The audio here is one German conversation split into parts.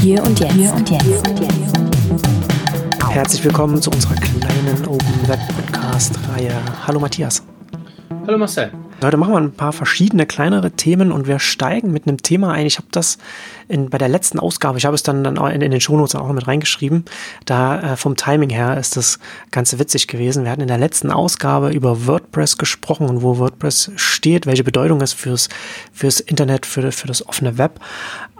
Hier und jetzt. Hier und jetzt. Herzlich willkommen zu unserer kleinen Open Web Podcast Reihe. Hallo Matthias. Hallo Marcel. Heute machen wir ein paar verschiedene kleinere Themen und wir steigen mit einem Thema ein. Ich habe das in, bei der letzten Ausgabe, ich habe es dann, dann in, in den Shownotes auch mit reingeschrieben. Da äh, vom Timing her ist das ganz witzig gewesen. Wir hatten in der letzten Ausgabe über WordPress gesprochen und wo WordPress steht, welche Bedeutung es fürs, fürs Internet, für, für das offene Web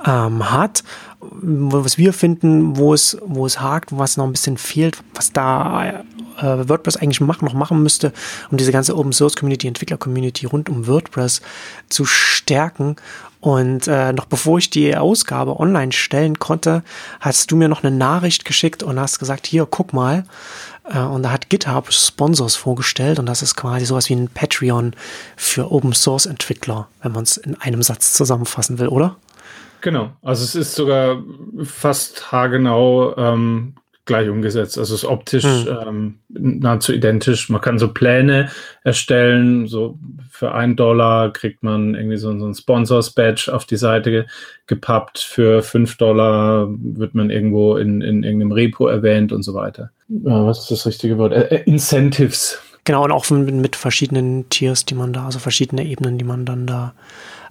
ähm, hat was wir finden, wo es, wo es hakt, was noch ein bisschen fehlt, was da äh, WordPress eigentlich machen, noch machen müsste, um diese ganze Open Source Community, Entwickler Community rund um WordPress zu stärken. Und äh, noch bevor ich die Ausgabe online stellen konnte, hast du mir noch eine Nachricht geschickt und hast gesagt, hier, guck mal. Äh, und da hat GitHub Sponsors vorgestellt und das ist quasi sowas wie ein Patreon für Open Source Entwickler, wenn man es in einem Satz zusammenfassen will, oder? Genau, also es ist sogar fast haargenau ähm, gleich umgesetzt. Also es ist optisch hm. ähm, nahezu identisch. Man kann so Pläne erstellen. So für einen Dollar kriegt man irgendwie so, so ein Sponsors-Badge auf die Seite ge gepappt. Für fünf Dollar wird man irgendwo in, in irgendeinem Repo erwähnt und so weiter. Ja, was ist das richtige Wort? Äh, äh, Incentives. Genau, und auch mit, verschiedenen Tiers, die man da, also verschiedene Ebenen, die man dann da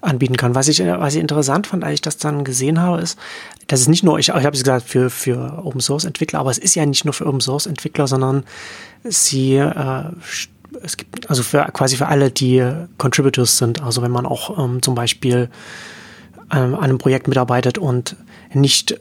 anbieten kann. Was ich, was ich interessant fand, als ich das dann gesehen habe, ist, dass es nicht nur, ich, ich habe es gesagt, für, für Open Source Entwickler, aber es ist ja nicht nur für Open Source Entwickler, sondern sie, äh, es gibt also für quasi für alle, die Contributors sind. Also wenn man auch ähm, zum Beispiel ähm, an einem Projekt mitarbeitet und nicht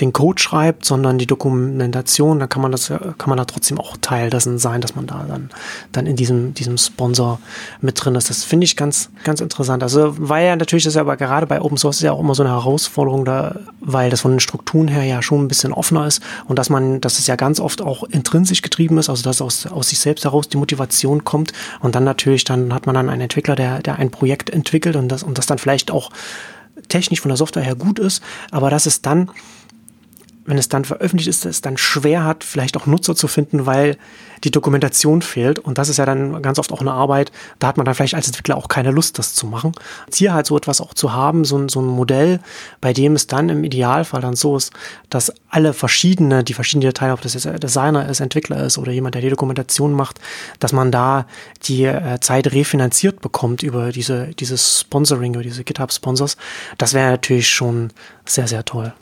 den Code schreibt, sondern die Dokumentation, dann kann man das, kann man da trotzdem auch Teil dessen sein, dass man da dann, dann in diesem, diesem Sponsor mit drin ist. Das finde ich ganz, ganz interessant. Also, weil ja natürlich das ja aber gerade bei Open Source ist ja auch immer so eine Herausforderung da, weil das von den Strukturen her ja schon ein bisschen offener ist und dass man, dass es ja ganz oft auch intrinsisch getrieben ist, also dass aus, aus sich selbst heraus die Motivation kommt und dann natürlich, dann hat man dann einen Entwickler, der, der ein Projekt entwickelt und das, und das dann vielleicht auch technisch von der Software her gut ist, aber dass es dann wenn es dann veröffentlicht ist, es dann schwer hat, vielleicht auch Nutzer zu finden, weil die Dokumentation fehlt. Und das ist ja dann ganz oft auch eine Arbeit, da hat man dann vielleicht als Entwickler auch keine Lust, das zu machen. Hier halt so etwas auch zu haben, so ein, so ein Modell, bei dem es dann im Idealfall dann so ist, dass alle verschiedene, die verschiedenen Details, ob das jetzt Designer ist, Entwickler ist oder jemand, der die Dokumentation macht, dass man da die äh, Zeit refinanziert bekommt über diese, dieses Sponsoring, über diese GitHub-Sponsors. Das wäre natürlich schon sehr, sehr toll.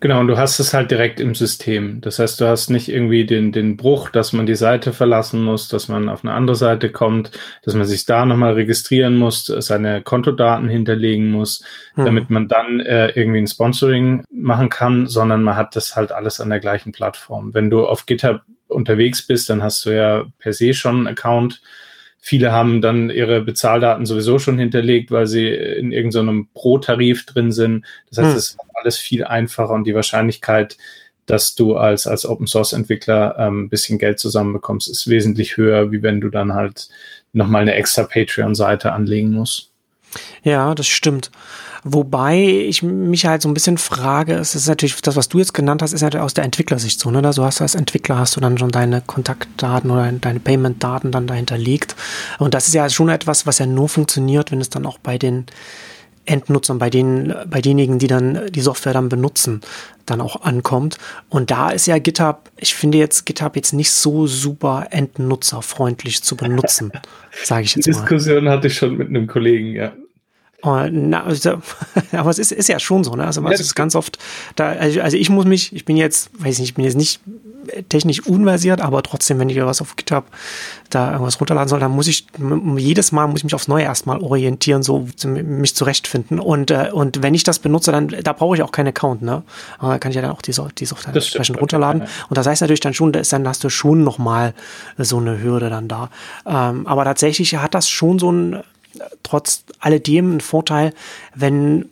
Genau, und du hast es halt direkt im System. Das heißt, du hast nicht irgendwie den, den Bruch, dass man die Seite verlassen muss, dass man auf eine andere Seite kommt, dass man sich da nochmal registrieren muss, seine Kontodaten hinterlegen muss, hm. damit man dann äh, irgendwie ein Sponsoring machen kann, sondern man hat das halt alles an der gleichen Plattform. Wenn du auf GitHub unterwegs bist, dann hast du ja per se schon einen Account Viele haben dann ihre Bezahldaten sowieso schon hinterlegt, weil sie in irgendeinem Pro-Tarif drin sind. Das heißt, hm. es ist alles viel einfacher und die Wahrscheinlichkeit, dass du als, als Open Source Entwickler ähm, ein bisschen Geld zusammenbekommst, ist wesentlich höher, wie wenn du dann halt nochmal eine extra Patreon-Seite anlegen musst. Ja, das stimmt. Wobei ich mich halt so ein bisschen frage, es ist natürlich, das, was du jetzt genannt hast, ist ja aus der Entwicklersicht so, ne? Also hast du als Entwickler hast du dann schon deine Kontaktdaten oder deine Payment-Daten dann dahinter liegt. Und das ist ja schon etwas, was ja nur funktioniert, wenn es dann auch bei den Endnutzern, bei denen, bei denjenigen, die dann die Software dann benutzen, dann auch ankommt. Und da ist ja GitHub, ich finde jetzt GitHub jetzt nicht so super endnutzerfreundlich zu benutzen, sage ich jetzt mal. Die Diskussion hatte ich schon mit einem Kollegen, ja. Oh, na, also, aber es ist, ist ja schon so, ne? Also, es ist ganz oft, da, also, also ich muss mich, ich bin jetzt, weiß nicht, ich bin jetzt nicht technisch unversiert, aber trotzdem, wenn ich was auf GitHub da irgendwas runterladen soll, dann muss ich jedes Mal muss ich mich aufs Neue erstmal orientieren, so mich zurechtfinden. Und, äh, und wenn ich das benutze, dann da brauche ich auch keinen Account, ne? Aber da kann ich ja dann auch die, die Software entsprechend runterladen. Und das heißt natürlich dann schon, da ist dann hast du schon nochmal so eine Hürde dann da. Ähm, aber tatsächlich hat das schon so ein trotz alledem ein Vorteil, wenn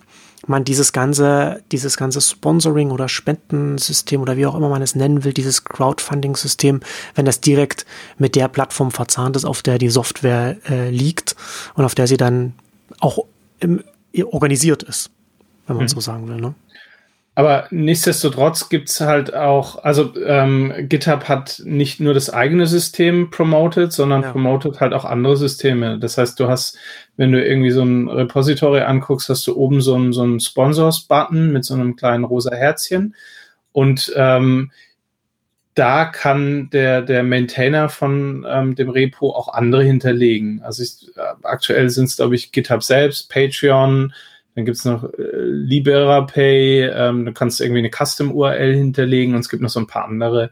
man dieses ganze, dieses ganze Sponsoring oder Spendensystem oder wie auch immer man es nennen will, dieses Crowdfunding-System, wenn das direkt mit der Plattform verzahnt ist, auf der die Software äh, liegt und auf der sie dann auch im, organisiert ist, wenn man mhm. so sagen will. Ne? Aber nichtsdestotrotz gibt's halt auch, also ähm, GitHub hat nicht nur das eigene System promoted, sondern ja. promotet halt auch andere Systeme. Das heißt, du hast, wenn du irgendwie so ein Repository anguckst, hast du oben so einen, so einen Sponsors-Button mit so einem kleinen rosa Herzchen. Und ähm, da kann der, der Maintainer von ähm, dem Repo auch andere hinterlegen. Also ich, äh, aktuell sind es, glaube ich, GitHub selbst, Patreon, dann gibt's noch äh, LiberaPay, ähm, du kannst irgendwie eine Custom-URL hinterlegen und es gibt noch so ein paar andere.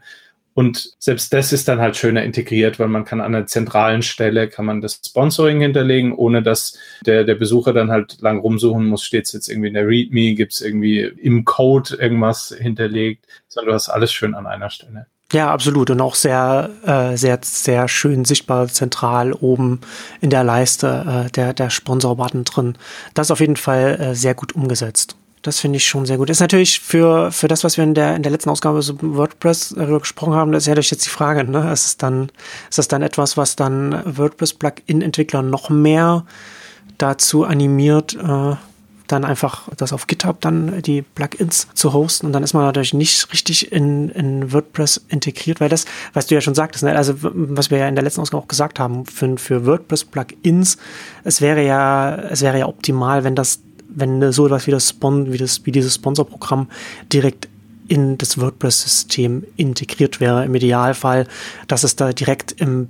Und selbst das ist dann halt schöner integriert, weil man kann an einer zentralen Stelle kann man das Sponsoring hinterlegen, ohne dass der, der Besucher dann halt lang rumsuchen muss, steht es jetzt irgendwie in der README, gibt es irgendwie im Code irgendwas hinterlegt, sondern du hast alles schön an einer Stelle. Ja, absolut. Und auch sehr, äh, sehr, sehr schön sichtbar zentral oben in der Leiste äh, der, der Sponsor-Button drin. Das ist auf jeden Fall äh, sehr gut umgesetzt. Das finde ich schon sehr gut. Ist natürlich für, für das, was wir in der, in der letzten Ausgabe so WordPress äh, gesprochen haben, das ist ja durch jetzt die Frage, ne? Ist es dann, ist das dann etwas, was dann WordPress-Plugin-Entwickler noch mehr dazu animiert, äh, dann einfach das auf GitHub dann die Plugins zu hosten und dann ist man natürlich nicht richtig in, in WordPress integriert, weil das, was du ja schon sagtest, ne? also was wir ja in der letzten Ausgabe auch gesagt haben, für, für WordPress Plugins, es wäre ja, es wäre ja optimal, wenn das, wenn so etwas wie das Spon, wie das, wie dieses Sponsorprogramm direkt in das WordPress-System integriert wäre. Im Idealfall, dass es da direkt im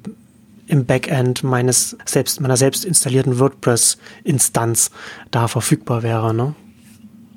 im Backend meines selbst, meiner selbst installierten WordPress-Instanz da verfügbar wäre. Ne?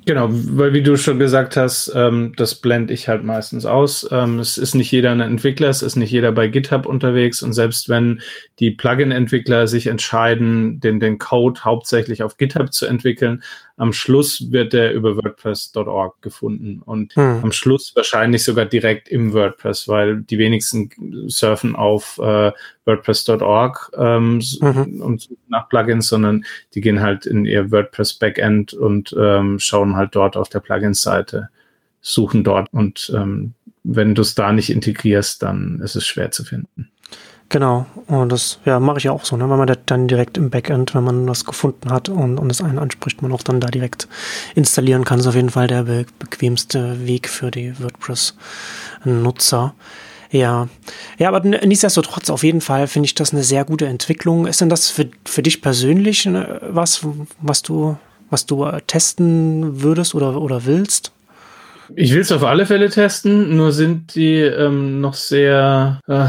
Genau, weil wie du schon gesagt hast, ähm, das blende ich halt meistens aus. Ähm, es ist nicht jeder ein Entwickler, es ist nicht jeder bei GitHub unterwegs und selbst wenn die Plugin-Entwickler sich entscheiden, den, den Code hauptsächlich auf GitHub zu entwickeln, am Schluss wird der über WordPress.org gefunden und hm. am Schluss wahrscheinlich sogar direkt im WordPress, weil die wenigsten surfen auf äh, WordPress.org ähm, mhm. und nach Plugins, sondern die gehen halt in ihr WordPress Backend und ähm, schauen halt dort auf der Plugins-Seite, suchen dort und ähm, wenn du es da nicht integrierst, dann ist es schwer zu finden. Genau, und das ja, mache ich ja auch so, ne? wenn man das dann direkt im Backend, wenn man was gefunden hat und, und es einen anspricht, man auch dann da direkt installieren kann, ist auf jeden Fall der be bequemste Weg für die WordPress-Nutzer. Ja, ja, aber nichtsdestotrotz auf jeden Fall finde ich das eine sehr gute Entwicklung. Ist denn das für, für dich persönlich ne, was, was du, was du testen würdest oder, oder willst? Ich will es auf alle Fälle testen, nur sind die ähm, noch sehr äh,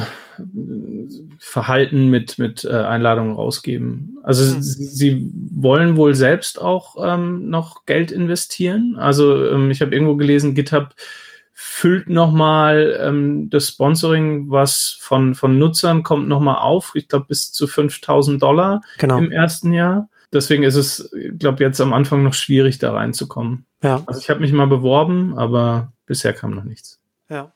Verhalten mit, mit äh, Einladungen rausgeben. Also mhm. sie, sie, wollen wohl selbst auch ähm, noch Geld investieren. Also ähm, ich habe irgendwo gelesen, GitHub füllt nochmal ähm, das Sponsoring, was von, von Nutzern kommt, nochmal auf. Ich glaube bis zu 5000 Dollar genau. im ersten Jahr. Deswegen ist es, glaube jetzt am Anfang noch schwierig, da reinzukommen. Ja. Also ich habe mich mal beworben, aber bisher kam noch nichts. Ja.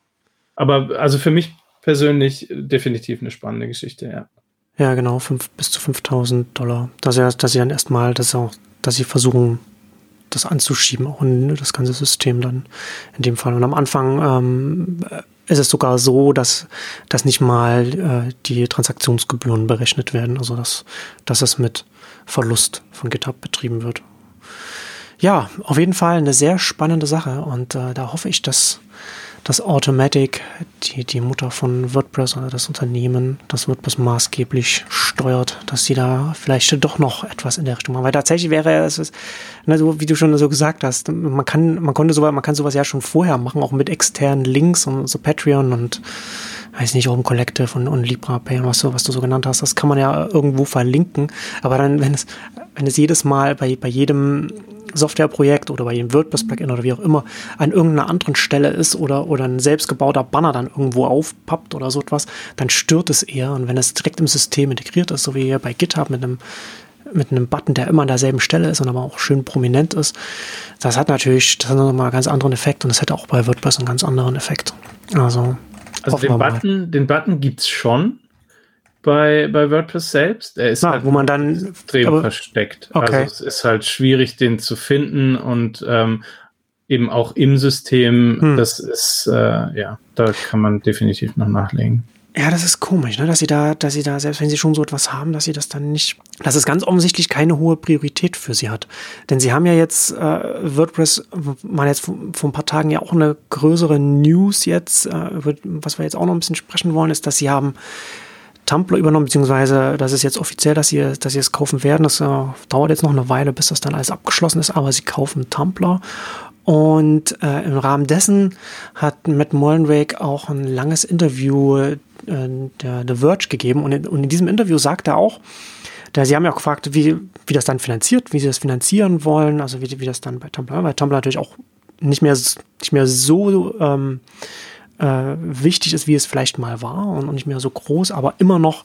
Aber also für mich persönlich definitiv eine spannende Geschichte, ja. Ja, genau, fünf, bis zu 5000 Dollar. Dass, er, dass sie dann erstmal, dass, auch, dass sie versuchen, das anzuschieben, auch in das ganze System dann in dem Fall. Und am Anfang ähm, ist es sogar so, dass, dass nicht mal äh, die Transaktionsgebühren berechnet werden, also dass, dass es mit Verlust von GitHub betrieben wird. Ja, auf jeden Fall eine sehr spannende Sache und äh, da hoffe ich, dass dass Automatic, die, die Mutter von WordPress oder das Unternehmen, das WordPress maßgeblich steuert, dass sie da vielleicht doch noch etwas in der Richtung machen. Weil tatsächlich wäre es, ne, so wie du schon so gesagt hast, man kann, man konnte sowas, man kann sowas ja schon vorher machen, auch mit externen Links und so Patreon und weiß nicht, Open Collective und, und LibraPay und was du, was du so genannt hast, das kann man ja irgendwo verlinken. Aber dann, wenn es, wenn es jedes Mal bei, bei jedem Softwareprojekt oder bei jedem WordPress-Plugin oder wie auch immer an irgendeiner anderen Stelle ist oder, oder ein selbstgebauter Banner dann irgendwo aufpappt oder so etwas, dann stört es eher. Und wenn es direkt im System integriert ist, so wie hier bei GitHub mit einem mit einem Button, der immer an derselben Stelle ist und aber auch schön prominent ist, das hat natürlich, das hat nochmal einen ganz anderen Effekt und das hätte auch bei WordPress einen ganz anderen Effekt. Also, also den Button, den Button gibt's schon, bei, bei WordPress selbst. Er ist ah, halt wo man dann extrem aber, versteckt. Okay. Also es ist halt schwierig, den zu finden und ähm, eben auch im System. Hm. Das ist, äh, ja, da kann man definitiv noch nachlegen. Ja, das ist komisch, ne? dass sie da, dass sie da, selbst wenn sie schon so etwas haben, dass sie das dann nicht, dass es ganz offensichtlich keine hohe Priorität für sie hat. Denn sie haben ja jetzt, äh, WordPress, mal jetzt vor, ein paar Tagen ja auch eine größere News jetzt, äh, was wir jetzt auch noch ein bisschen sprechen wollen, ist, dass sie haben Tumblr übernommen, beziehungsweise das ist jetzt offiziell, dass sie, dass sie es kaufen werden. Das äh, dauert jetzt noch eine Weile, bis das dann alles abgeschlossen ist, aber sie kaufen Tumblr und äh, im Rahmen dessen hat Matt Mullenweg auch ein langes Interview äh, der The Verge gegeben. Und in, und in diesem Interview sagt er auch, da sie haben ja auch gefragt, wie, wie das dann finanziert, wie sie das finanzieren wollen, also wie, wie das dann bei Tumblr, weil Tumblr natürlich auch nicht mehr, nicht mehr so ähm, äh, wichtig ist, wie es vielleicht mal war und, und nicht mehr so groß, aber immer noch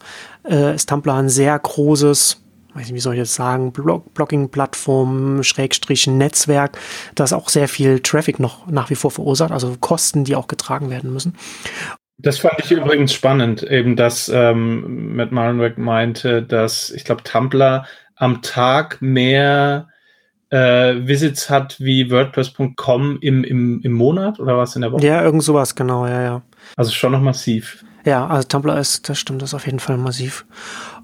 äh, ist Tumblr ein sehr großes weiß nicht, wie soll ich jetzt sagen, Blog Blogging-Plattform, Schrägstrich Netzwerk, das auch sehr viel Traffic noch nach wie vor verursacht, also Kosten, die auch getragen werden müssen. Das fand ich übrigens spannend, eben dass ähm, Matt Marenweg meinte, dass ich glaube Tumblr am Tag mehr äh, Visits hat wie WordPress.com im, im, im Monat oder was in der Woche? Ja, irgend sowas, genau, ja, ja. Also schon noch massiv. Ja, also Tumblr ist, das stimmt, das ist auf jeden Fall massiv.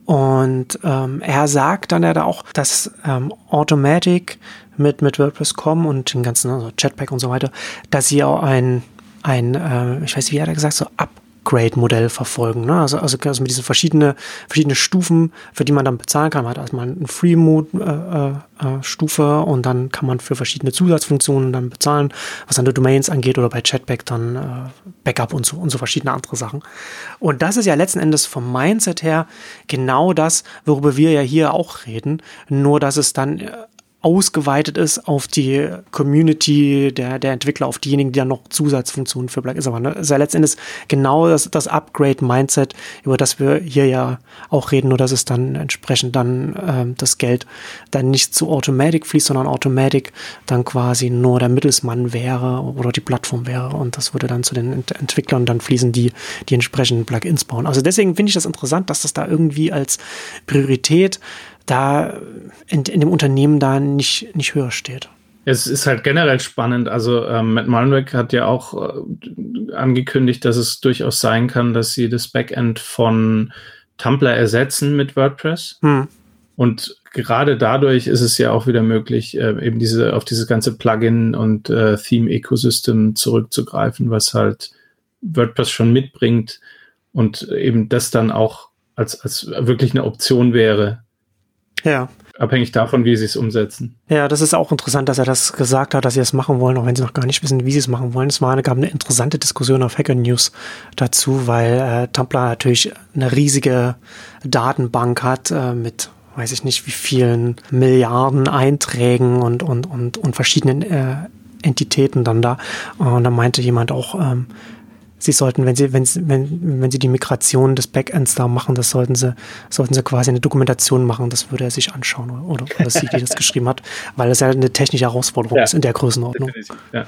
Und ähm, er sagt dann ja da auch, dass ähm, Automatic mit, mit WordPress.com und den ganzen also Chatpack und so weiter, dass sie auch ein, ein äh, ich weiß nicht, wie hat er gesagt, so ab Upgrade-Modell verfolgen. Ne? Also, also, also mit diesen verschiedenen verschiedene Stufen, für die man dann bezahlen kann. Man hat erstmal eine Free-Mode-Stufe äh, äh, und dann kann man für verschiedene Zusatzfunktionen dann bezahlen, was dann die Domains angeht oder bei Chatback dann äh, Backup und so und so verschiedene andere Sachen. Und das ist ja letzten Endes vom Mindset her genau das, worüber wir ja hier auch reden, nur dass es dann äh, ausgeweitet ist auf die Community der, der Entwickler, auf diejenigen, die dann noch Zusatzfunktionen für Black ist. Aber ne, ist ja letztendlich genau das, das Upgrade-Mindset, über das wir hier ja auch reden, nur dass es dann entsprechend dann ähm, das Geld dann nicht zu Automatic fließt, sondern Automatic dann quasi nur der Mittelsmann wäre oder die Plattform wäre und das würde dann zu den Ent Entwicklern dann fließen, die die entsprechenden Plugins bauen. Also deswegen finde ich das interessant, dass das da irgendwie als Priorität da in, in dem Unternehmen da nicht, nicht höher steht. Es ist halt generell spannend. Also ähm, Matt Mullenweg hat ja auch äh, angekündigt, dass es durchaus sein kann, dass sie das Backend von Tumblr ersetzen mit WordPress. Hm. Und gerade dadurch ist es ja auch wieder möglich, äh, eben diese auf dieses ganze Plugin und äh, Theme-Ecosystem zurückzugreifen, was halt WordPress schon mitbringt und eben das dann auch als, als wirklich eine Option wäre, ja. Abhängig davon, wie sie es umsetzen. Ja, das ist auch interessant, dass er das gesagt hat, dass sie das machen wollen, auch wenn sie noch gar nicht wissen, wie sie es machen wollen. Es war eine, gab eine interessante Diskussion auf Hacker News dazu, weil äh, Tumblr natürlich eine riesige Datenbank hat äh, mit weiß ich nicht, wie vielen Milliarden Einträgen und, und, und, und verschiedenen äh, Entitäten dann da. Und da meinte jemand auch, ähm, sie sollten, wenn sie, wenn, wenn, wenn sie die Migration des Backends da machen, das sollten sie, sollten sie quasi eine Dokumentation machen, das würde er sich anschauen oder, oder sie, die das geschrieben hat, weil das ja eine technische Herausforderung ja, ist in der Größenordnung. Ja.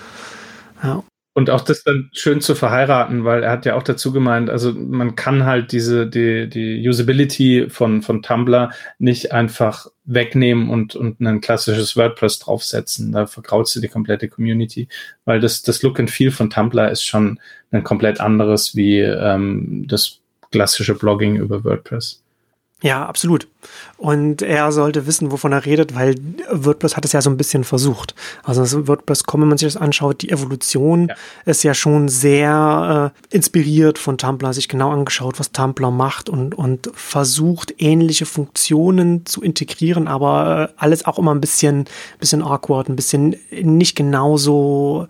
ja. Und auch das dann schön zu verheiraten, weil er hat ja auch dazu gemeint, also man kann halt diese, die, die Usability von, von Tumblr nicht einfach wegnehmen und, und ein klassisches WordPress draufsetzen. Da verkraut sie die komplette Community, weil das, das Look and Feel von Tumblr ist schon ein komplett anderes wie ähm, das klassische Blogging über WordPress. Ja, absolut. Und er sollte wissen, wovon er redet, weil WordPress hat es ja so ein bisschen versucht. Also das WordPress.com, wenn man sich das anschaut, die Evolution ja. ist ja schon sehr äh, inspiriert von Tumblr, sich genau angeschaut, was Tumblr macht und, und versucht, ähnliche Funktionen zu integrieren, aber äh, alles auch immer ein bisschen, bisschen awkward, ein bisschen nicht genauso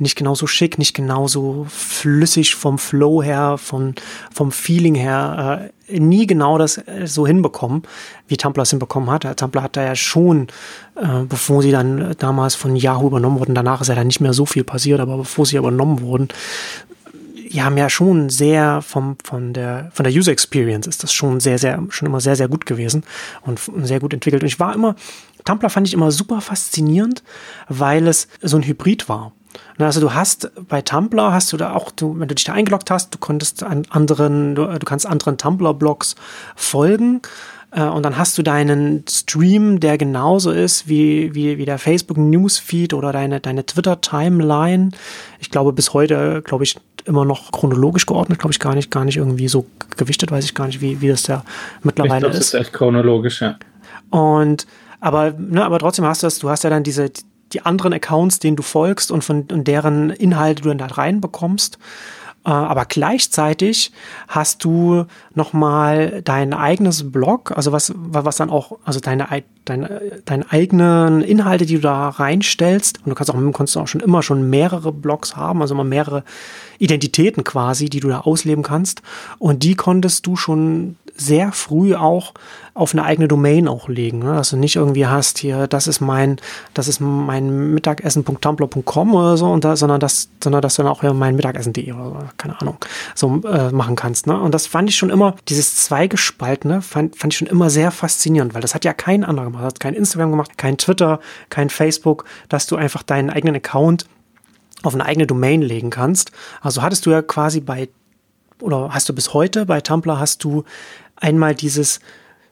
nicht genauso schick, nicht genauso flüssig vom Flow her, vom, vom Feeling her, äh, nie genau das äh, so hinbekommen, wie Tumblr es hinbekommen hat. Tumblr hat da ja schon, äh, bevor sie dann damals von Yahoo übernommen wurden, danach ist ja dann nicht mehr so viel passiert, aber bevor sie übernommen wurden, die haben ja schon sehr vom, von der, von der User Experience ist das schon sehr, sehr, schon immer sehr, sehr gut gewesen und sehr gut entwickelt. Und ich war immer, Tumblr fand ich immer super faszinierend, weil es so ein Hybrid war. Also du hast bei Tumblr hast du da auch, du, wenn du dich da eingeloggt hast, du konntest an anderen, du, du kannst anderen Tumblr-Blogs folgen äh, und dann hast du deinen Stream, der genauso ist wie, wie, wie der Facebook Newsfeed oder deine, deine Twitter Timeline. Ich glaube, bis heute, glaube ich, immer noch chronologisch geordnet, glaube ich, gar nicht, gar nicht irgendwie so gewichtet, weiß ich gar nicht, wie, wie das da mittlerweile ich glaub, ist. Das ist echt chronologisch, ja. Und aber, ne, aber trotzdem hast du das, du hast ja dann diese, die anderen Accounts, denen du folgst und von und deren Inhalte du dann da reinbekommst. Aber gleichzeitig hast du nochmal dein eigenes Blog, also was, was dann auch, also deine, deine, deine eigenen Inhalte, die du da reinstellst. Und du kannst auch, kannst auch schon immer schon mehrere Blogs haben, also immer mehrere Identitäten quasi, die du da ausleben kannst. Und die konntest du schon sehr früh auch auf eine eigene Domain auch legen. Ne? Dass du nicht irgendwie hast, hier, das ist mein, das ist mein Mittagessen.tumblr.com oder so, und da, sondern das, sondern dass du dann auch hier mein Mittagessen.de oder so, keine Ahnung, so äh, machen kannst. Ne? Und das fand ich schon immer, dieses Zweigespaltene, fand, fand ich schon immer sehr faszinierend, weil das hat ja kein anderer gemacht. Hat kein Instagram gemacht, kein Twitter, kein Facebook, dass du einfach deinen eigenen Account auf eine eigene Domain legen kannst. Also hattest du ja quasi bei, oder hast du bis heute bei Tumblr hast du einmal dieses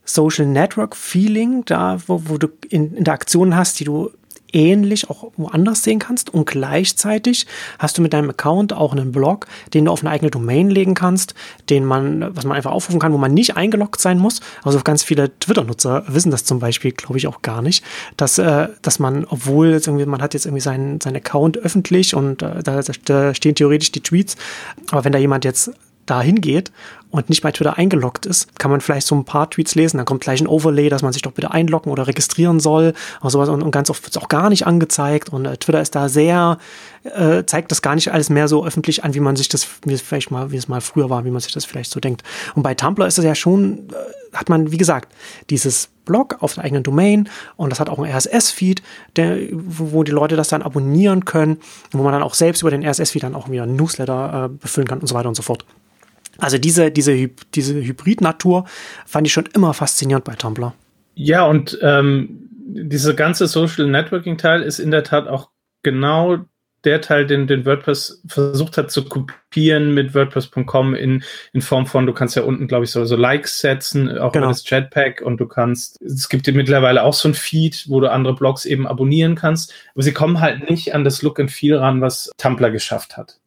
Social Network Feeling, da wo, wo du in, Interaktionen hast, die du ähnlich auch woanders sehen kannst und gleichzeitig hast du mit deinem Account auch einen Blog, den du auf eine eigene Domain legen kannst, den man, was man einfach aufrufen kann, wo man nicht eingeloggt sein muss. Also ganz viele Twitter-Nutzer wissen das zum Beispiel, glaube ich, auch gar nicht, dass, äh, dass man, obwohl jetzt irgendwie, man hat jetzt irgendwie seinen, seinen Account öffentlich und äh, da, da stehen theoretisch die Tweets, aber wenn da jemand jetzt da hingeht und nicht bei Twitter eingeloggt ist, kann man vielleicht so ein paar Tweets lesen. Dann kommt gleich ein Overlay, dass man sich doch bitte einloggen oder registrieren soll und sowas. Und, und ganz oft wird es auch gar nicht angezeigt. Und äh, Twitter ist da sehr, äh, zeigt das gar nicht alles mehr so öffentlich an, wie man sich das, wie es vielleicht mal, wie es mal früher war, wie man sich das vielleicht so denkt. Und bei Tumblr ist es ja schon, äh, hat man, wie gesagt, dieses Blog auf der eigenen Domain und das hat auch einen RSS-Feed, wo die Leute das dann abonnieren können, wo man dann auch selbst über den RSS-Feed dann auch wieder Newsletter äh, befüllen kann und so weiter und so fort. Also diese, diese, diese Hybrid-Natur fand ich schon immer faszinierend bei Tumblr. Ja, und ähm, dieser ganze Social Networking-Teil ist in der Tat auch genau der Teil, den, den WordPress versucht hat zu kopieren mit WordPress.com in, in Form von, du kannst ja unten, glaube ich, so, so Likes setzen, auch genau. über das Jetpack und du kannst, es gibt dir mittlerweile auch so ein Feed, wo du andere Blogs eben abonnieren kannst, aber sie kommen halt nicht an das Look and Feel ran, was Tumblr geschafft hat.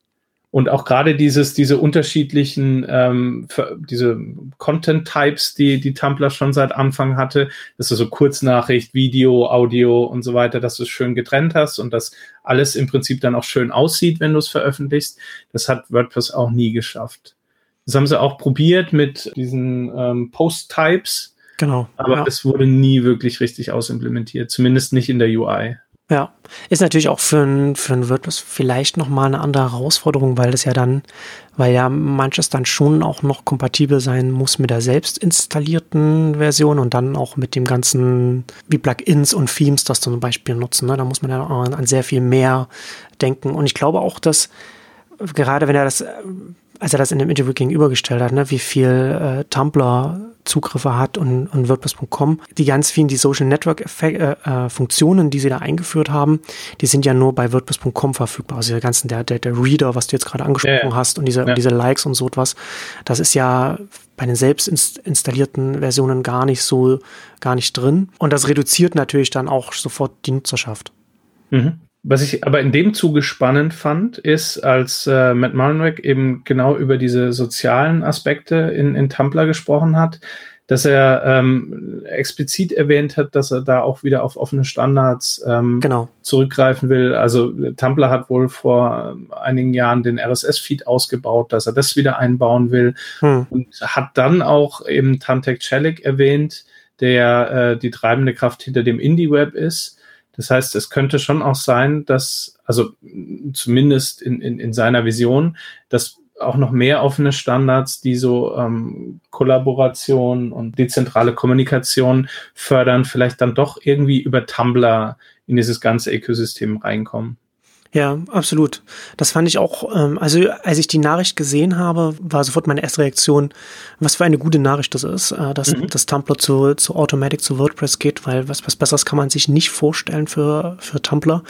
Und auch gerade dieses, diese unterschiedlichen, ähm, diese Content-Types, die die Tumblr schon seit Anfang hatte, dass du so Kurznachricht, Video, Audio und so weiter, dass du es schön getrennt hast und dass alles im Prinzip dann auch schön aussieht, wenn du es veröffentlichst. Das hat WordPress auch nie geschafft. Das haben sie auch probiert mit diesen ähm, Post-Types. Genau. Aber es ja. wurde nie wirklich richtig ausimplementiert, zumindest nicht in der UI. Ja, ist natürlich auch für ein, für ein WordPress vielleicht nochmal eine andere Herausforderung, weil das ja dann, weil ja manches dann schon auch noch kompatibel sein muss mit der selbst installierten Version und dann auch mit dem ganzen, wie Plugins und Themes das zum Beispiel nutzen. Ne? Da muss man ja an sehr viel mehr denken. Und ich glaube auch, dass gerade wenn er das als er das in dem Interview gegenübergestellt hat, ne, wie viel äh, Tumblr Zugriffe hat und, und WordPress.com. Die ganz vielen, die Social Network äh, äh, Funktionen, die sie da eingeführt haben, die sind ja nur bei WordPress.com verfügbar. Also der ganzen, der, der, der Reader, was du jetzt gerade angesprochen ja, hast und diese, ja. diese Likes und so etwas, das ist ja bei den selbst installierten Versionen gar nicht so, gar nicht drin. Und das reduziert natürlich dann auch sofort die Nutzerschaft. Mhm. Was ich aber in dem Zuge spannend fand, ist, als äh, Matt Mullenweg eben genau über diese sozialen Aspekte in, in Tumblr gesprochen hat, dass er ähm, explizit erwähnt hat, dass er da auch wieder auf offene Standards ähm, genau. zurückgreifen will. Also Tumblr hat wohl vor ähm, einigen Jahren den RSS-Feed ausgebaut, dass er das wieder einbauen will hm. und hat dann auch eben Tantek Celik erwähnt, der äh, die treibende Kraft hinter dem Indie-Web ist das heißt, es könnte schon auch sein, dass, also zumindest in, in, in seiner Vision, dass auch noch mehr offene Standards, die so ähm, Kollaboration und dezentrale Kommunikation fördern, vielleicht dann doch irgendwie über Tumblr in dieses ganze Ökosystem reinkommen. Ja, absolut. Das fand ich auch, ähm, also als ich die Nachricht gesehen habe, war sofort meine erste Reaktion, was für eine gute Nachricht das ist, äh, dass mhm. das Tumblr zu, zu Automatic, zu WordPress geht, weil was, was Besseres kann man sich nicht vorstellen für, für Tumblr,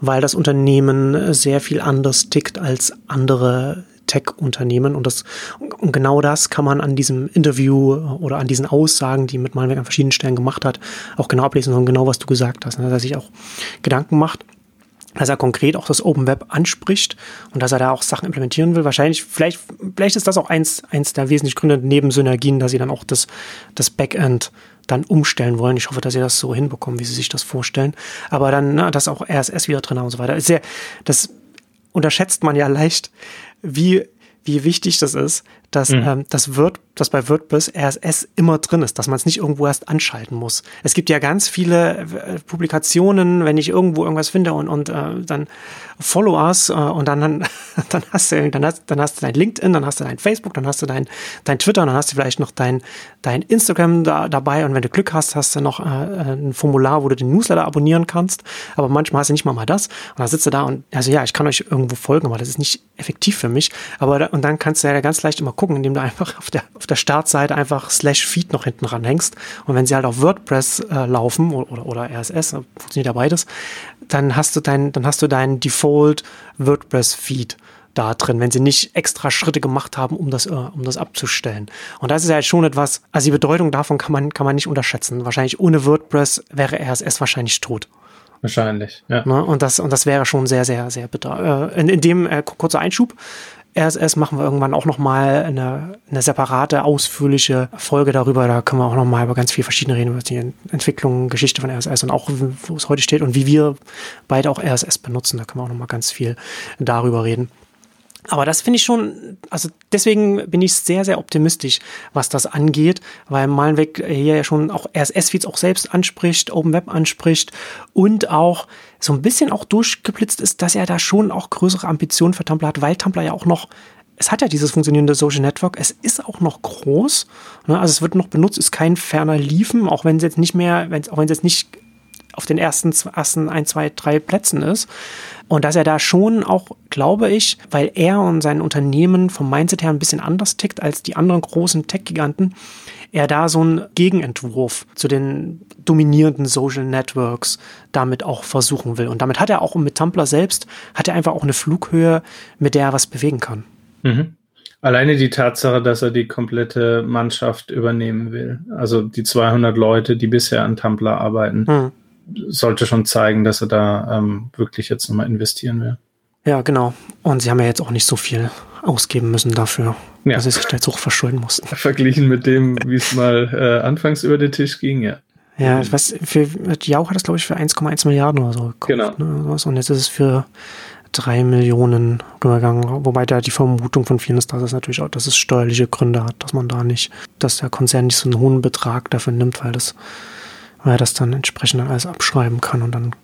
weil das Unternehmen sehr viel anders tickt als andere Tech-Unternehmen und das und genau das kann man an diesem Interview oder an diesen Aussagen, die mit Malweg an verschiedenen Stellen gemacht hat, auch genau ablesen und genau was du gesagt hast, ne, dass er sich auch Gedanken macht dass er konkret auch das Open Web anspricht und dass er da auch Sachen implementieren will. Wahrscheinlich, vielleicht, vielleicht ist das auch eins, eins der wesentlichen Gründe neben Synergien, dass sie dann auch das, das Backend dann umstellen wollen. Ich hoffe, dass sie das so hinbekommen, wie sie sich das vorstellen. Aber dann, na, dass auch RSS wieder drin und so weiter. Ist sehr, das unterschätzt man ja leicht, wie, wie wichtig das ist, dass, mhm. ähm, das Word, dass bei WordPress RSS immer drin ist, dass man es nicht irgendwo erst anschalten muss. Es gibt ja ganz viele äh, Publikationen, wenn ich irgendwo irgendwas finde und, und äh, dann Follow us äh, und dann, dann, dann, hast du, dann, hast, dann hast du dein LinkedIn, dann hast du dein Facebook, dann hast du dein, dein Twitter und dann hast du vielleicht noch dein, dein Instagram da, dabei und wenn du Glück hast, hast du noch äh, ein Formular, wo du den Newsletter abonnieren kannst, aber manchmal hast du nicht mal mal das und dann sitzt du da und also ja, ich kann euch irgendwo folgen, aber das ist nicht effektiv für mich, aber und dann kannst du ja ganz leicht immer gucken, indem du einfach auf der, auf der Startseite einfach slash feed noch hinten ranhängst und wenn sie halt auf WordPress äh, laufen oder, oder RSS, funktioniert ja beides, dann hast du dein, dann hast du deinen Default WordPress Feed da drin, wenn sie nicht extra Schritte gemacht haben, um das, äh, um das abzustellen. Und das ist ja schon etwas, also die Bedeutung davon kann man, kann man nicht unterschätzen. Wahrscheinlich ohne WordPress wäre RSS wahrscheinlich tot. Wahrscheinlich, ja. Ne? Und, das, und das wäre schon sehr, sehr, sehr bitter. Äh, in, in dem, äh, kurzer Einschub, RSS machen wir irgendwann auch nochmal eine, eine separate, ausführliche Folge darüber. Da können wir auch nochmal über ganz viele verschiedene reden, über die Entwicklung, Geschichte von RSS und auch, wo es heute steht und wie wir beide auch RSS benutzen. Da können wir auch nochmal ganz viel darüber reden. Aber das finde ich schon, also deswegen bin ich sehr, sehr optimistisch, was das angeht, weil Malenweg hier ja schon auch RSS-Feeds auch selbst anspricht, Open Web anspricht und auch so ein bisschen auch durchgeblitzt ist, dass er da schon auch größere Ambitionen für Tumblr hat, weil Tumblr ja auch noch es hat ja dieses funktionierende Social Network. Es ist auch noch groß. Ne? Also es wird noch benutzt, ist kein ferner Liefen, auch wenn es jetzt nicht mehr, wenn es, auch wenn es jetzt nicht auf den ersten, ersten ein, zwei, drei Plätzen ist. Und dass er da schon auch, glaube ich, weil er und sein Unternehmen vom Mindset her ein bisschen anders tickt als die anderen großen Tech-Giganten, er da so einen Gegenentwurf zu den dominierenden Social Networks damit auch versuchen will. Und damit hat er auch mit Tumblr selbst, hat er einfach auch eine Flughöhe, mit der er was bewegen kann. Mhm. Alleine die Tatsache, dass er die komplette Mannschaft übernehmen will, also die 200 Leute, die bisher an Tumblr arbeiten, mhm sollte schon zeigen, dass er da ähm, wirklich jetzt nochmal investieren will. Ja, genau. Und sie haben ja jetzt auch nicht so viel ausgeben müssen dafür, ja. dass sie sich da jetzt auch verschulden mussten. Verglichen mit dem, wie es mal äh, anfangs über den Tisch ging, ja. Ja, ich weiß, für Jau hat das, glaube ich, für 1,1 Milliarden oder so gekauft. Genau. Ne, und jetzt ist es für 3 Millionen gegangen, wobei da die Vermutung von vielen ist, dass es natürlich auch, dass es steuerliche Gründe hat, dass man da nicht, dass der Konzern nicht so einen hohen Betrag dafür nimmt, weil das weil er das dann entsprechend dann alles abschreiben kann und dann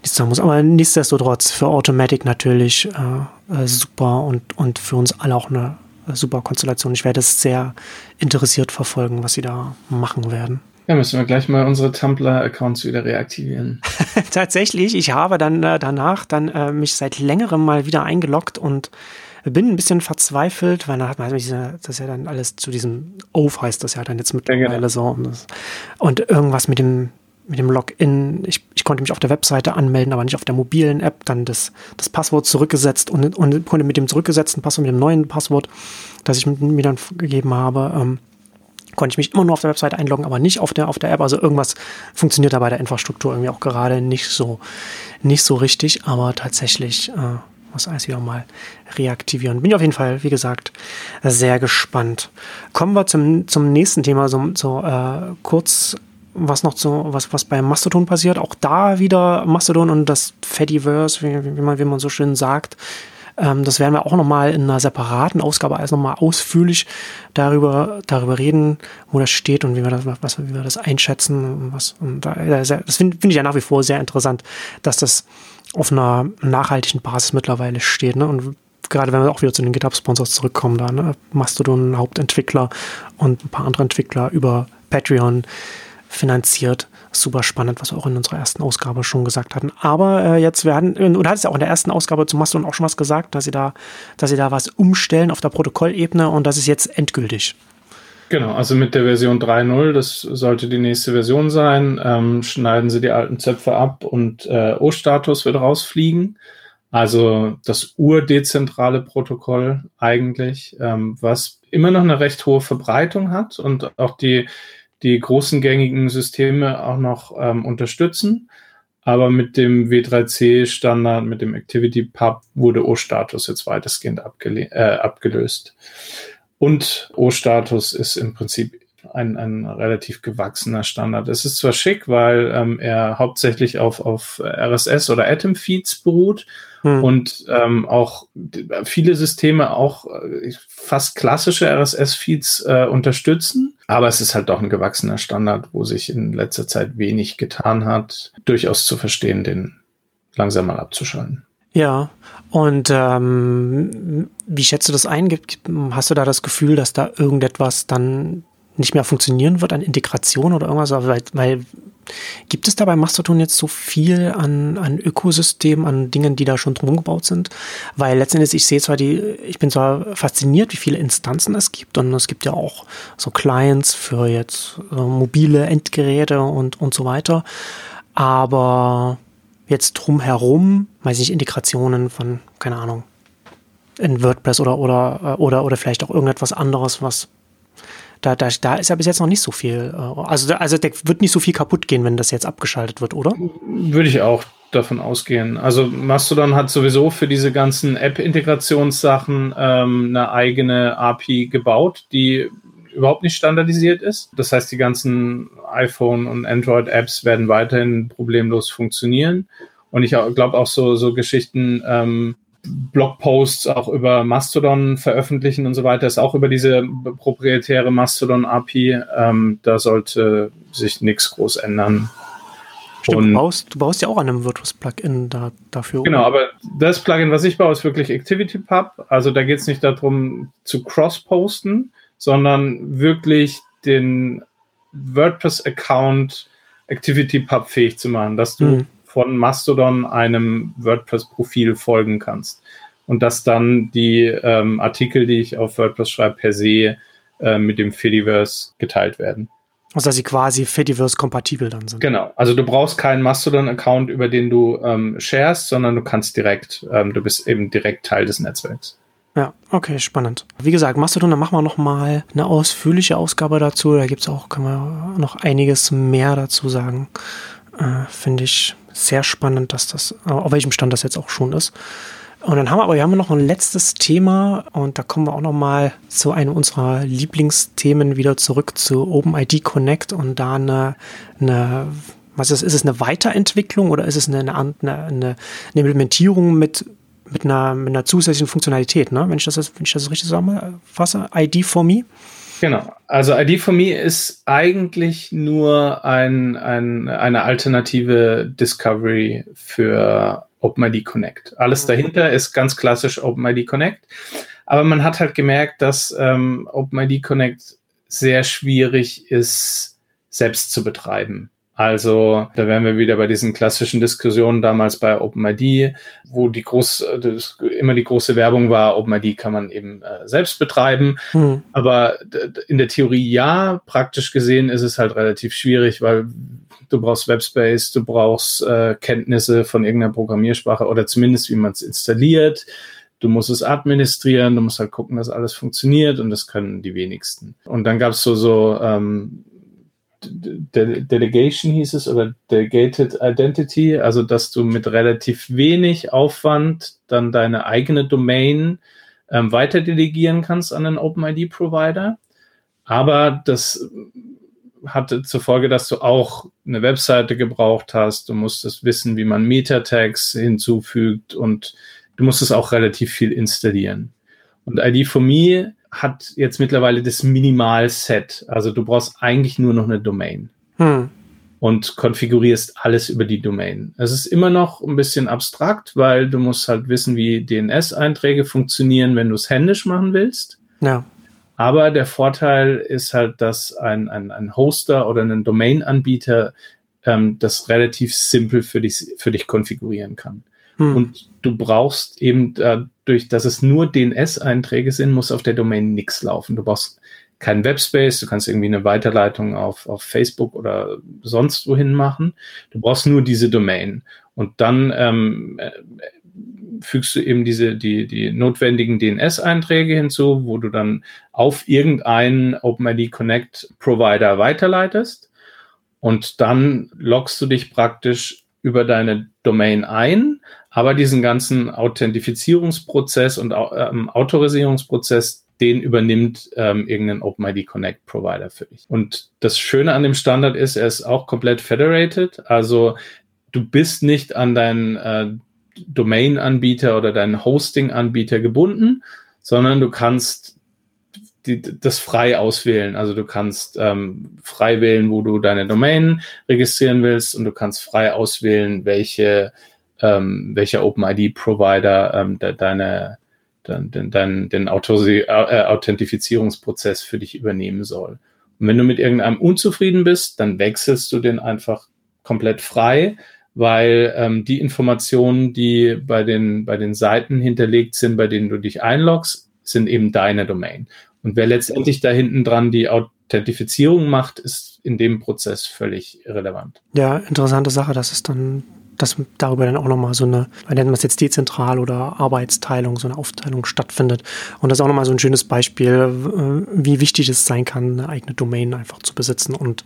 nichts sagen muss. Aber nichtsdestotrotz für Automatic natürlich äh, äh, super und, und für uns alle auch eine äh, super Konstellation. Ich werde es sehr interessiert verfolgen, was sie da machen werden. Ja, müssen wir gleich mal unsere Tumblr-Accounts wieder reaktivieren. Tatsächlich, ich habe dann äh, danach dann äh, mich seit längerem mal wieder eingeloggt und bin ein bisschen verzweifelt, weil dann hat man diese, das ja dann alles zu diesem Oath heißt das ja dann jetzt mittlerweile ja, genau. so. Und, das, und irgendwas mit dem, mit dem Login. Ich, ich konnte mich auf der Webseite anmelden, aber nicht auf der mobilen App. Dann das, das Passwort zurückgesetzt und, und konnte mit dem zurückgesetzten Passwort, mit dem neuen Passwort, das ich mir dann gegeben habe, ähm, konnte ich mich immer nur auf der Webseite einloggen, aber nicht auf der, auf der App. Also irgendwas funktioniert da bei der Infrastruktur irgendwie auch gerade nicht so, nicht so richtig, aber tatsächlich äh, muss alles wieder mal reaktivieren. Bin auf jeden Fall, wie gesagt, sehr gespannt. Kommen wir zum, zum nächsten Thema, so, so äh, kurz was noch so, was, was bei Mastodon passiert. Auch da wieder Mastodon und das Fediverse, wie, wie, man, wie man so schön sagt. Ähm, das werden wir auch nochmal in einer separaten Ausgabe alles nochmal ausführlich darüber, darüber reden, wo das steht und wie wir das, was, wie wir das einschätzen. Und was, und da, das finde find ich ja nach wie vor sehr interessant, dass das auf einer nachhaltigen Basis mittlerweile steht. Ne? Und gerade wenn wir auch wieder zu den GitHub-Sponsors zurückkommen, da, ne? Mastodon, Hauptentwickler und ein paar andere Entwickler über Patreon finanziert. Super spannend, was wir auch in unserer ersten Ausgabe schon gesagt hatten. Aber äh, jetzt werden, und hat es ja auch in der ersten Ausgabe zu Mastodon auch schon was gesagt, dass sie da, dass sie da was umstellen auf der Protokollebene und das ist jetzt endgültig. Genau, also mit der Version 3.0, das sollte die nächste Version sein, ähm, schneiden sie die alten Zöpfe ab und äh, O-Status wird rausfliegen. Also das urdezentrale Protokoll eigentlich, ähm, was immer noch eine recht hohe Verbreitung hat und auch die, die großen gängigen Systeme auch noch ähm, unterstützen. aber mit dem W3C-Standard, mit dem ActivityPub wurde O-Status jetzt weitestgehend äh, abgelöst. Und O-Status ist im Prinzip ein, ein relativ gewachsener Standard. Es ist zwar schick, weil ähm, er hauptsächlich auf, auf RSS oder Atom-Feeds beruht hm. und ähm, auch viele Systeme auch äh, fast klassische RSS-Feeds äh, unterstützen. Aber es ist halt doch ein gewachsener Standard, wo sich in letzter Zeit wenig getan hat. Durchaus zu verstehen, den langsam mal abzuschalten. Ja, und ähm, wie schätzt du das ein? Hast du da das Gefühl, dass da irgendetwas dann nicht mehr funktionieren wird an Integration oder irgendwas, weil, weil gibt es da bei Mastodon jetzt so viel an, an Ökosystemen, an Dingen, die da schon drum gebaut sind? Weil letztendlich, ich sehe zwar die, ich bin zwar fasziniert, wie viele Instanzen es gibt und es gibt ja auch so Clients für jetzt äh, mobile Endgeräte und, und so weiter, aber jetzt drumherum, weiß ich nicht, Integrationen von, keine Ahnung, in WordPress oder, oder, äh, oder, oder vielleicht auch irgendetwas anderes, was da, da, da ist ja bis jetzt noch nicht so viel. Äh, also, also da wird nicht so viel kaputt gehen, wenn das jetzt abgeschaltet wird, oder? Würde ich auch davon ausgehen. Also Mastodon hat sowieso für diese ganzen App-Integrationssachen ähm, eine eigene API gebaut, die überhaupt nicht standardisiert ist. Das heißt, die ganzen iPhone- und Android-Apps werden weiterhin problemlos funktionieren. Und ich glaube auch so, so Geschichten, ähm, Blogposts auch über Mastodon veröffentlichen und so weiter, ist auch über diese proprietäre Mastodon-API. Ähm, da sollte sich nichts groß ändern. Stimmt, du, baust, du baust ja auch an einem WordPress-Plugin da, dafür. Genau, aber das Plugin, was ich baue, ist wirklich ActivityPub. Also da geht es nicht darum zu cross-posten, sondern wirklich den WordPress-Account ActivityPub fähig zu machen, dass du hm von Mastodon einem WordPress-Profil folgen kannst. Und dass dann die ähm, Artikel, die ich auf WordPress schreibe, per se äh, mit dem Fediverse geteilt werden. Also dass sie quasi Fediverse-kompatibel dann sind. Genau. Also du brauchst keinen Mastodon-Account, über den du ähm, sharest, sondern du kannst direkt, ähm, du bist eben direkt Teil des Netzwerks. Ja, okay, spannend. Wie gesagt, Mastodon, da machen wir noch mal eine ausführliche Ausgabe dazu. Da gibt es auch, können wir noch einiges mehr dazu sagen. Äh, Finde ich sehr spannend, dass das, auf welchem Stand das jetzt auch schon ist. Und dann haben wir aber wir haben noch ein letztes Thema und da kommen wir auch noch mal zu einem unserer Lieblingsthemen wieder zurück zu OpenID Connect und da eine, eine was ist, ist es eine Weiterentwicklung oder ist es eine, eine, eine, eine Implementierung mit, mit, einer, mit einer zusätzlichen Funktionalität, ne? wenn, ich das, wenn ich das richtig zusammenfasse? ID for me? Genau. Also ID for Me ist eigentlich nur ein, ein, eine alternative Discovery für OpenID Connect. Alles mhm. dahinter ist ganz klassisch OpenID Connect. Aber man hat halt gemerkt, dass ähm, OpenID Connect sehr schwierig ist, selbst zu betreiben. Also da wären wir wieder bei diesen klassischen Diskussionen damals bei OpenID, wo die groß, immer die große Werbung war, OpenID kann man eben äh, selbst betreiben. Hm. Aber in der Theorie ja, praktisch gesehen ist es halt relativ schwierig, weil du brauchst Webspace, du brauchst äh, Kenntnisse von irgendeiner Programmiersprache oder zumindest wie man es installiert. Du musst es administrieren, du musst halt gucken, dass alles funktioniert und das können die wenigsten. Und dann gab es so, so ähm, De Delegation hieß es oder Delegated Identity, also dass du mit relativ wenig Aufwand dann deine eigene Domain ähm, weiter delegieren kannst an einen OpenID-Provider. Aber das hatte zur Folge, dass du auch eine Webseite gebraucht hast. Du musstest wissen, wie man Meta-Tags hinzufügt und du musstest auch relativ viel installieren. Und ID for Me hat jetzt mittlerweile das Minimal-Set. Also du brauchst eigentlich nur noch eine Domain. Hm. Und konfigurierst alles über die Domain. Es ist immer noch ein bisschen abstrakt, weil du musst halt wissen, wie DNS-Einträge funktionieren, wenn du es händisch machen willst. Ja. Aber der Vorteil ist halt, dass ein, ein, ein Hoster oder ein Domain-Anbieter ähm, das relativ simpel für dich, für dich konfigurieren kann. Hm. Und du brauchst eben dadurch, dass es nur DNS-Einträge sind, muss auf der Domain nichts laufen. Du brauchst keinen Webspace, du kannst irgendwie eine Weiterleitung auf, auf Facebook oder sonst wohin machen. Du brauchst nur diese Domain. Und dann ähm, äh, fügst du eben diese, die, die notwendigen DNS-Einträge hinzu, wo du dann auf irgendeinen OpenID Connect Provider weiterleitest. Und dann loggst du dich praktisch über deine Domain ein, aber diesen ganzen Authentifizierungsprozess und ähm, Autorisierungsprozess, den übernimmt ähm, irgendein OpenID Connect Provider für dich. Und das Schöne an dem Standard ist, er ist auch komplett federated. Also du bist nicht an deinen äh, Domain-Anbieter oder deinen Hosting-Anbieter gebunden, sondern du kannst die, das frei auswählen. Also du kannst ähm, frei wählen, wo du deine Domain registrieren willst und du kannst frei auswählen, welche ähm, welcher OpenID-Provider ähm, de, deine dein, dein, den Authorisi äh, Authentifizierungsprozess für dich übernehmen soll. Und wenn du mit irgendeinem unzufrieden bist, dann wechselst du den einfach komplett frei, weil ähm, die Informationen, die bei den, bei den Seiten hinterlegt sind, bei denen du dich einloggst, sind eben deine Domain. Und wer letztendlich da hinten dran die Authentifizierung macht, ist in dem Prozess völlig irrelevant. Ja, interessante Sache. Das ist dann, dass darüber dann auch nochmal so eine, wir nennen wir es jetzt dezentral oder Arbeitsteilung, so eine Aufteilung stattfindet. Und das ist auch nochmal so ein schönes Beispiel, äh, wie wichtig es sein kann, eine eigene Domain einfach zu besitzen. Und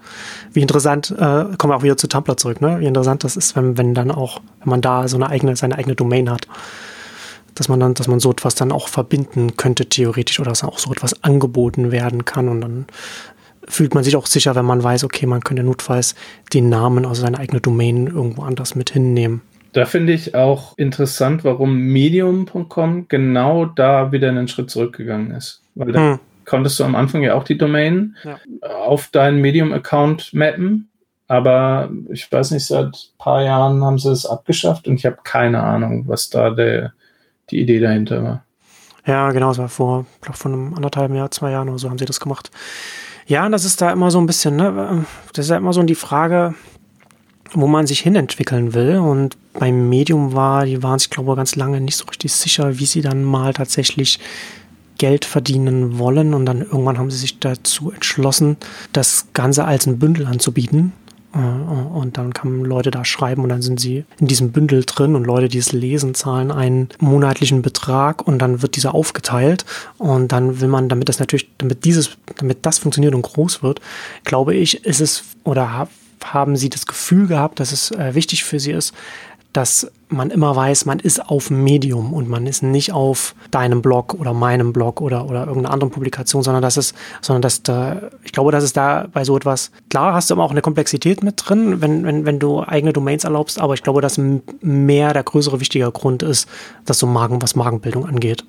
wie interessant, äh, kommen wir auch wieder zu Tumblr zurück, ne? Wie interessant das ist, wenn, wenn dann auch, wenn man da so eine eigene, seine eigene Domain hat dass man dann, dass man so etwas dann auch verbinden könnte, theoretisch, oder dass auch so etwas angeboten werden kann. Und dann fühlt man sich auch sicher, wenn man weiß, okay, man könnte notfalls den Namen, also seine eigene Domain irgendwo anders mit hinnehmen. Da finde ich auch interessant, warum Medium.com genau da wieder einen Schritt zurückgegangen ist. Weil da hm. konntest du am Anfang ja auch die Domain ja. auf deinen Medium-Account mappen. Aber ich weiß nicht, seit ein paar Jahren haben sie es abgeschafft und ich habe keine Ahnung, was da der, die Idee dahinter war. Ja, genau, es war vor, glaube vor einem anderthalben Jahr, zwei Jahren oder so haben sie das gemacht. Ja, das ist da immer so ein bisschen, ne, das ist ja immer so die Frage, wo man sich hinentwickeln will. Und beim Medium war, die waren sich, glaube ich, ganz lange nicht so richtig sicher, wie sie dann mal tatsächlich Geld verdienen wollen. Und dann irgendwann haben sie sich dazu entschlossen, das Ganze als ein Bündel anzubieten. Äh, und dann kann Leute da schreiben und dann sind sie in diesem Bündel drin und Leute, die es lesen, zahlen einen monatlichen Betrag und dann wird dieser aufgeteilt. Und dann will man, damit das natürlich, damit dieses, damit das funktioniert und groß wird, glaube ich, ist es oder haben sie das Gefühl gehabt, dass es äh, wichtig für sie ist, dass man immer weiß, man ist auf Medium und man ist nicht auf deinem Blog oder meinem Blog oder, oder irgendeiner anderen Publikation, sondern dass es, sondern dass da, ich glaube, dass es da bei so etwas, klar hast du immer auch eine Komplexität mit drin, wenn, wenn, wenn du eigene Domains erlaubst, aber ich glaube, dass mehr der größere, wichtiger Grund ist, dass so Marken, was Markenbildung angeht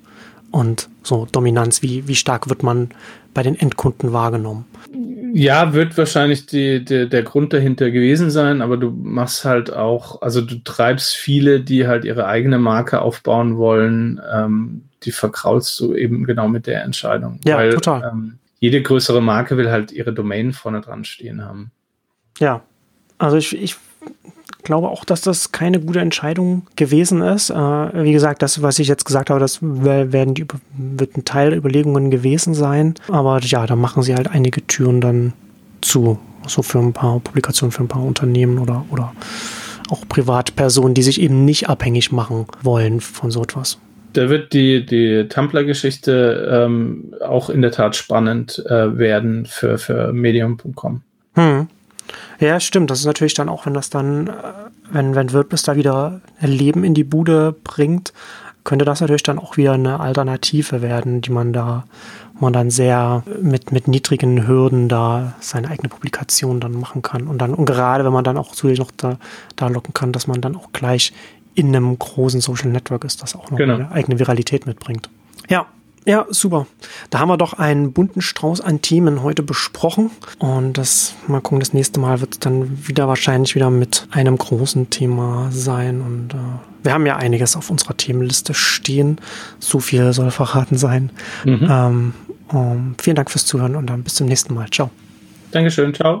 und so Dominanz, wie, wie stark wird man bei den Endkunden wahrgenommen? Ja, wird wahrscheinlich die, die, der Grund dahinter gewesen sein, aber du machst halt auch, also du treibst viele, die halt ihre eigene Marke aufbauen wollen, ähm, die verkraulst du eben genau mit der Entscheidung. Ja, weil, total. Ähm, jede größere Marke will halt ihre Domain vorne dran stehen haben. Ja, also ich, ich glaube auch, dass das keine gute Entscheidung gewesen ist. Äh, wie gesagt, das, was ich jetzt gesagt habe, das werden die, wird ein Teil der Überlegungen gewesen sein. Aber ja, da machen sie halt einige Türen dann zu. So für ein paar Publikationen, für ein paar Unternehmen oder, oder auch Privatpersonen, die sich eben nicht abhängig machen wollen von so etwas. Da wird die, die Tumblr-Geschichte ähm, auch in der Tat spannend äh, werden für, für Medium.com. Hm. Ja, stimmt. Das ist natürlich dann auch, wenn das dann, äh, wenn, wenn WordPress da wieder Leben in die Bude bringt, könnte das natürlich dann auch wieder eine Alternative werden, die man da, man dann sehr mit, mit niedrigen Hürden da seine eigene Publikation dann machen kann. Und dann, und gerade wenn man dann auch zusätzlich noch da, da locken kann, dass man dann auch gleich in einem großen Social Network ist, das auch noch genau. eine eigene Viralität mitbringt. Ja, ja, super. Da haben wir doch einen bunten Strauß an Themen heute besprochen. Und das, mal gucken, das nächste Mal wird es dann wieder wahrscheinlich wieder mit einem großen Thema sein. Und äh, wir haben ja einiges auf unserer Themenliste stehen. So viel soll verraten sein. Mhm. Ähm, um, vielen Dank fürs Zuhören und dann bis zum nächsten Mal. Ciao. Dankeschön. Ciao.